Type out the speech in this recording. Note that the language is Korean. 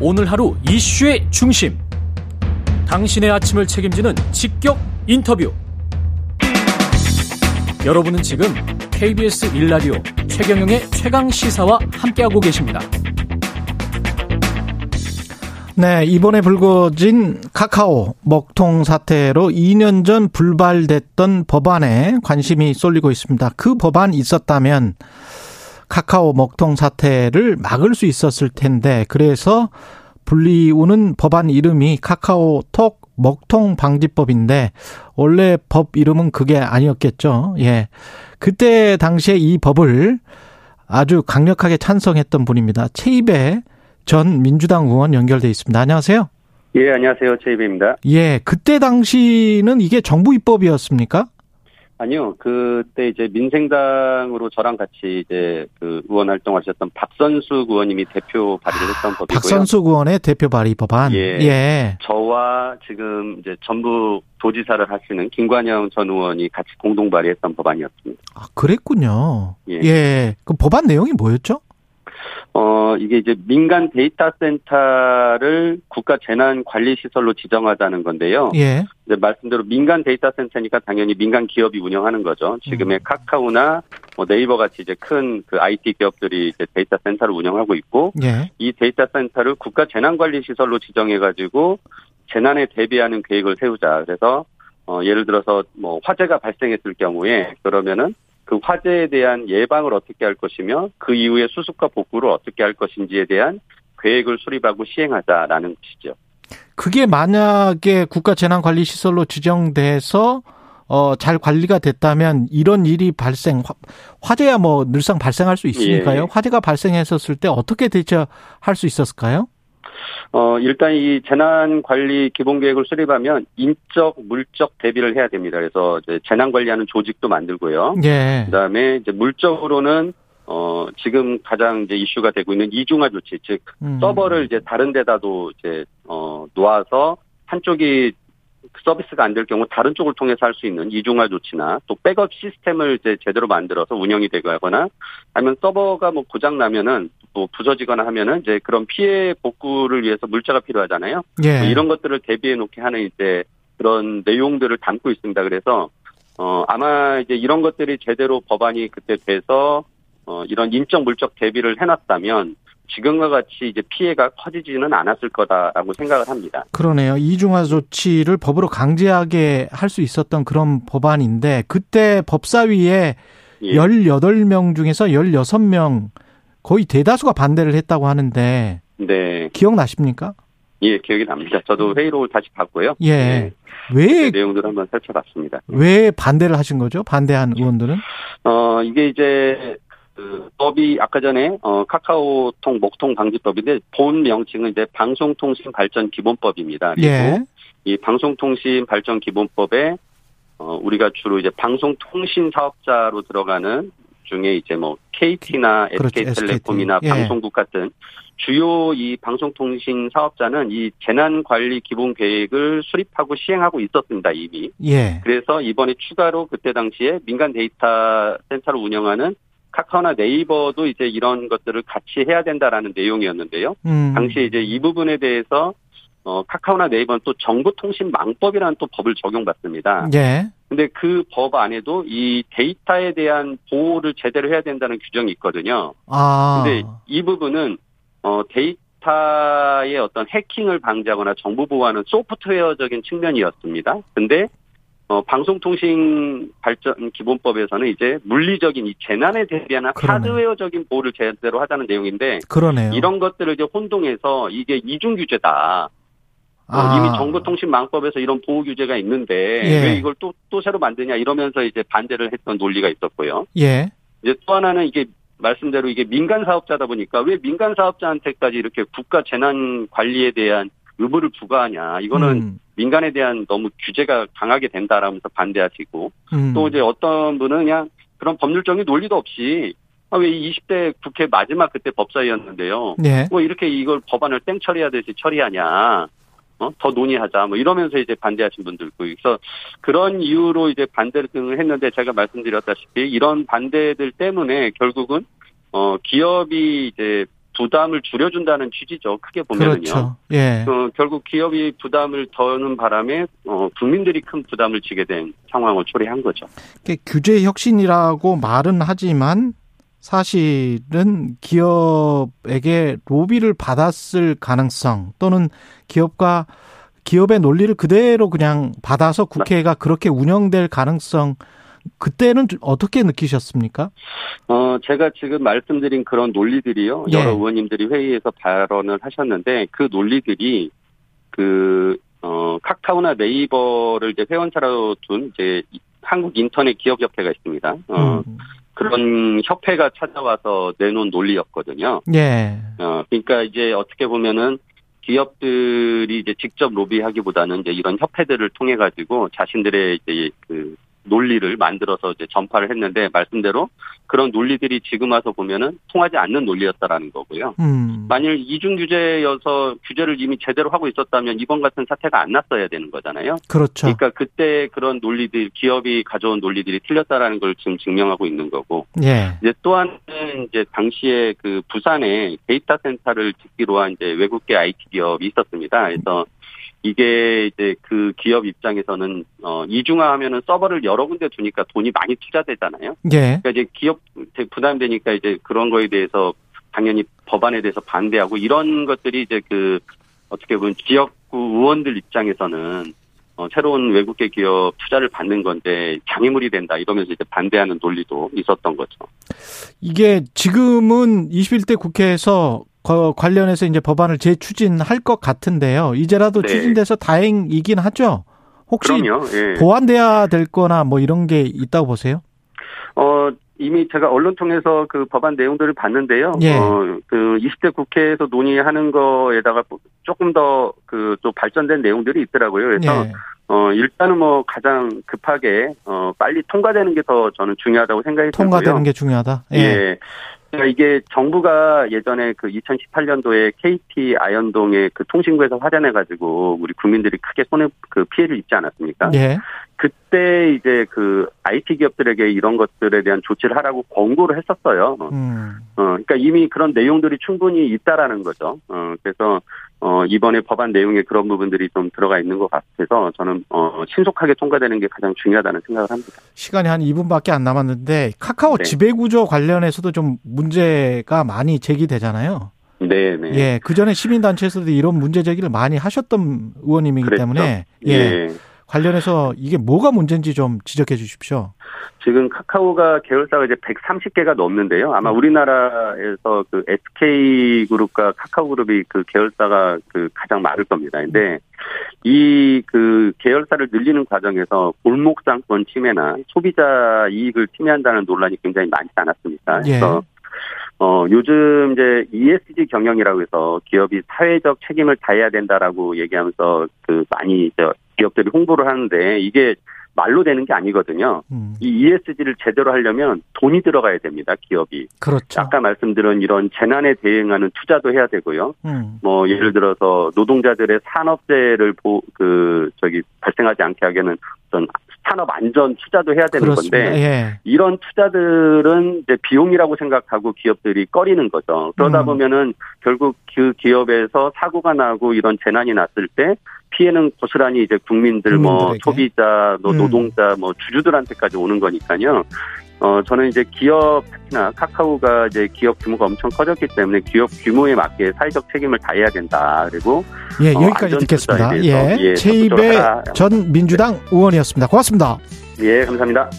오늘 하루 이슈의 중심. 당신의 아침을 책임지는 직격 인터뷰. 여러분은 지금 KBS 일라디오 최경영의 최강 시사와 함께하고 계십니다. 네, 이번에 불거진 카카오 먹통 사태로 2년 전 불발됐던 법안에 관심이 쏠리고 있습니다. 그 법안 있었다면 카카오 먹통 사태를 막을 수 있었을 텐데 그래서 불리우는 법안 이름이 카카오톡 먹통 방지법인데 원래 법 이름은 그게 아니었겠죠. 예. 그때 당시에 이 법을 아주 강력하게 찬성했던 분입니다. 최입의 전 민주당 의원 연결돼 있습니다. 안녕하세요. 예, 안녕하세요. 최입입니다. 예, 그때 당시는 이게 정부 입법이었습니까? 아니요. 그때 이제 민생당으로 저랑 같이 이제 그 의원 활동하셨던 박선숙 의원님이 대표 발의를 했던 법이고요. 박선숙 의원의 대표 발의 법안. 예. 예. 저와 지금 이제 전북 도지사를 하시는 김관영 전 의원이 같이 공동 발의했던 법안이었습니다. 아, 그랬군요. 예. 예. 그 법안 내용이 뭐였죠? 어, 이게 이제 민간 데이터 센터를 국가 재난 관리 시설로 지정하자는 건데요. 예. 이제 말씀대로 민간 데이터 센터니까 당연히 민간 기업이 운영하는 거죠. 지금의 음. 카카오나 뭐 네이버 같이 이제 큰 그 IT 기업들이 이제 데이터 센터를 운영하고 있고 예. 이 데이터 센터를 국가 재난 관리 시설로 지정해 가지고 재난에 대비하는 계획을 세우자. 그래서 어 예를 들어서 뭐 화재가 발생했을 경우에 그러면은 그 화재에 대한 예방을 어떻게 할 것이며 그 이후에 수습과 복구를 어떻게 할 것인지에 대한 계획을 수립하고 시행하자라는 것이죠. 그게 만약에 국가재난관리시설로 지정돼서 어, 잘 관리가 됐다면 이런 일이 발생, 화재야 뭐 늘상 발생할 수 있으니까요. 예. 화재가 발생했었을 때 어떻게 대처할 수 있었을까요? 어, 일단 이 재난 관리 기본 계획을 수립하면 인적, 물적 대비를 해야 됩니다. 그래서 이제 재난 관리하는 조직도 만들고요. 예. 그 다음에 이제 물적으로는 어, 지금 가장 이제 이슈가 되고 있는 이중화 조치, 즉, 음. 서버를 이제 다른 데다도 이제, 어, 놓아서 한쪽이 서비스가 안 될 경우 다른 쪽을 통해서 할 수 있는 이중화 조치나 또 백업 시스템을 이제 제대로 만들어서 운영이 되거나 아니면 서버가 뭐 고장 나면은 뭐 부서지거나 하면은 이제 그런 피해 복구를 위해서 물자가 필요하잖아요. 예. 뭐 이런 것들을 대비해 놓게 하는 이제 그런 내용들을 담고 있습니다. 그래서 어 아마 이제 이런 것들이 제대로 법안이 그때 돼서 어 이런 인적 물적 대비를 해놨다면 지금과 같이 이제 피해가 커지지는 않았을 거다라고 생각을 합니다. 그러네요. 이중화 조치를 법으로 강제하게 할 수 있었던 그런 법안인데 그때 법사위에 예. 18명 중에서 16명 거의 대다수가 반대를 했다고 하는데 네. 기억나십니까? 예, 기억이 납니다. 저도 회의록을 다시 봤고요. 예. 네. 왜 내용들을 한번 살펴봤습니다. 왜 반대를 하신 거죠? 반대한 의원들은? 어, 이게 이제 그 법이 아까 전에 어 카카오통 목통 방지법인데 본 명칭은 이제 방송통신 발전 기본법입니다. 그리고 예. 이 방송통신 발전 기본법에 어 우리가 주로 이제 방송통신 사업자로 들어가는 중에 이제 뭐 KT나 그렇죠. SK텔레콤이나 예. 방송국 같은 주요 이 방송통신 사업자는 이 재난관리 기본 계획을 수립하고 시행하고 있었습니다 이미. 예. 그래서 이번에 추가로 그때 당시에 민간 데이터 센터를 운영하는 카카오나 네이버도 이제 이런 것들을 같이 해야 된다라는 내용이었는데요. 음. 당시 이제 이 부분에 대해서 어, 카카오나 네이버는 또 정보통신망법이라는 또 법을 적용받습니다. 예. 근데 그 법 안에도 이 데이터에 대한 보호를 제대로 해야 된다는 규정이 있거든요. 아. 근데 이 부분은 어, 데이터의 어떤 해킹을 방지하거나 정보 보호하는 소프트웨어적인 측면이었습니다. 근데 어, 방송통신 발전 기본법에서는 이제 물리적인 이 재난에 대비하는 그러네. 하드웨어적인 보호를 제대로 하자는 내용인데 그러네요. 이런 것들을 이제 혼동해서 이게 이중 규제다. 어, 아. 어, 이미 정보통신망법에서 이런 보호 규제가 있는데 예. 왜 이걸 또또 새로 만드냐 이러면서 이제 반대를 했던 논리가 있었고요. 예. 이제 또 하나는 이게 말씀대로 이게 민간 사업자다 보니까 왜 민간 사업자한테까지 이렇게 국가 재난 관리에 대한 의무를 부과하냐. 이거는 음. 민간에 대한 너무 규제가 강하게 된다라면서 반대하시고 음. 또 이제 어떤 분은 그냥 그런 법률적인 논리도 없이 아, 왜 20대 국회 마지막 그때 법사위였는데요. 네. 뭐 이렇게 이걸 법안을 땡 처리하듯이 처리하냐. 어? 더 논의하자. 뭐 이러면서 이제 반대하신 분들 있고. 그래서 그런 이유로 이제 반대를 했는데 제가 말씀드렸다시피 이런 반대들 때문에 결국은 어 기업이 이제 부담을 줄여준다는 취지죠. 크게 보면은요. 그렇죠. 예. 어, 결국 기업이 부담을 더는 바람에 어, 국민들이 큰 부담을 지게 된 상황을 초래한 거죠. 규제 혁신이라고 말은 하지만 사실은 기업에게 로비를 받았을 가능성 또는 기업과 기업의 논리를 그대로 그냥 받아서 국회가 그렇게 운영될 가능성 그때는 어떻게 느끼셨습니까? 어, 제가 지금 말씀드린 그런 논리들이요. 예. 여러 의원님들이 회의에서 발언을 하셨는데 그 논리들이 그, 어, 카카오나 네이버를 이제 회원사로 둔 이제 한국 인터넷 기업협회가 있습니다. 어, 음. 그런 협회가 찾아와서 내놓은 논리였거든요. 예. 어, 그러니까 이제 어떻게 보면은 기업들이 이제 직접 로비하기보다는 이제 이런 협회들을 통해 가지고 자신들의 이제 그 논리를 만들어서 이제 전파를 했는데 말씀대로 그런 논리들이 지금 와서 보면은 통하지 않는 논리였다라는 거고요. 음. 만일 이중 규제여서 규제를 이미 제대로 하고 있었다면 이번 같은 사태가 안 났어야 되는 거잖아요. 그렇죠. 그러니까 그때 그런 논리들 기업이 가져온 논리들이 틀렸다라는 걸 지금 증명하고 있는 거고. 예. 이제 또 하나는 이제 당시에 그 부산에 데이터 센터를 짓기로 한 이제 외국계 IT 기업이 있었습니다. 그래서 이게 이제 그 기업 입장에서는 어 이중화하면은 서버를 여러 군데 두니까 돈이 많이 투자되잖아요. 예. 그러니까 이제 기업 부담되니까 이제 그런 거에 대해서 당연히 법안에 대해서 반대하고 이런 것들이 이제 그 어떻게 보면 지역구 의원들 입장에서는 어, 새로운 외국계 기업 투자를 받는 건데 장애물이 된다 이러면서 이제 반대하는 논리도 있었던 거죠. 이게 지금은 21대 국회에서 관련해서 이제 법안을 재추진할 것 같은데요. 이제라도 네. 추진돼서 다행이긴 하죠. 혹시 예. 보완돼야 될 거나 뭐 이런 게 있다고 보세요? 어, 이미 제가 언론 통해서 그 법안 내용들을 봤는데요. 예. 어, 그 20대 국회에서 논의하는 거에다가 조금 더 그 또 발전된 내용들이 있더라고요. 그래서 예. 어, 일단은 뭐 가장 급하게 어, 빨리 통과되는 게 더 저는 중요하다고 생각이 들고요. 통과되는 게 중요하다. 예. 예. 그러니까 이게 정부가 예전에 그 2018년도에 KT 아현동의 그 통신구에서 화재내 가지고 우리 국민들이 크게 손해 그 피해를 입지 않았습니까? 예. 그때 이제 그 IT 기업들에게 이런 것들에 대한 조치를 하라고 권고를 했었어요. 음. 어, 그러니까 이미 그런 내용들이 충분히 있다라는 거죠. 어, 그래서 어, 이번에 법안 내용에 그런 부분들이 좀 들어가 있는 것 같아서 저는 어, 신속하게 통과되는 게 가장 중요하다는 생각을 합니다. 시간이 한 2분밖에 안 남았는데 카카오 네. 지배구조 관련해서도 좀 문제가 많이 제기되잖아요. 네, 네. 예, 그 전에 시민단체에서도 이런 문제 제기를 많이 하셨던 의원님이기 그랬죠? 때문에 예. 예. 관련해서 이게 뭐가 문제인지 좀 지적해 주십시오. 지금 카카오가 계열사가 이제 130개가 넘는데요. 아마 음. 우리나라에서 그 SK 그룹과 카카오 그룹이 그 계열사가 그 가장 많을 겁니다. 근데 이 그 계열사를 늘리는 과정에서 골목상권 침해나 소비자 이익을 침해한다는 논란이 굉장히 많지 않았습니까? 예. 그래서 예. 어, 요즘 이제 ESG 경영이라고 해서 기업이 사회적 책임을 다해야 된다라고 얘기하면서 그 많이 이제 기업들이 홍보를 하는데 이게 말로 되는 게 아니거든요. 음. 이 ESG를 제대로 하려면 돈이 들어가야 됩니다. 기업이. 그렇죠. 아까 말씀드린 이런 재난에 대응하는 투자도 해야 되고요. 음. 뭐 예를 들어서 노동자들의 산업재해를 보, 그 저기 발생하지 않게 하기에는 어떤 산업 안전 투자도 해야 되는 그렇습니다. 건데 예. 이런 투자들은 이제 비용이라고 생각하고 기업들이 꺼리는 거죠. 그러다 음. 보면은 결국 그 기업에서 사고가 나고 이런 재난이 났을 때 피해는 고스란히 이제 국민들 뭐 소비자, 뭐 음. 노동자, 뭐 주주들한테까지 오는 거니까요. 어, 저는 이제 기업, 특히나 카카오가 이제 기업 규모가 엄청 커졌기 때문에 기업 규모에 맞게 사회적 책임을 다해야 된다. 그리고. 예, 어, 여기까지 어, 듣겠습니다. 예. 예 최입의 전 민주당 의원이었습니다. 고맙습니다. 예, 감사합니다.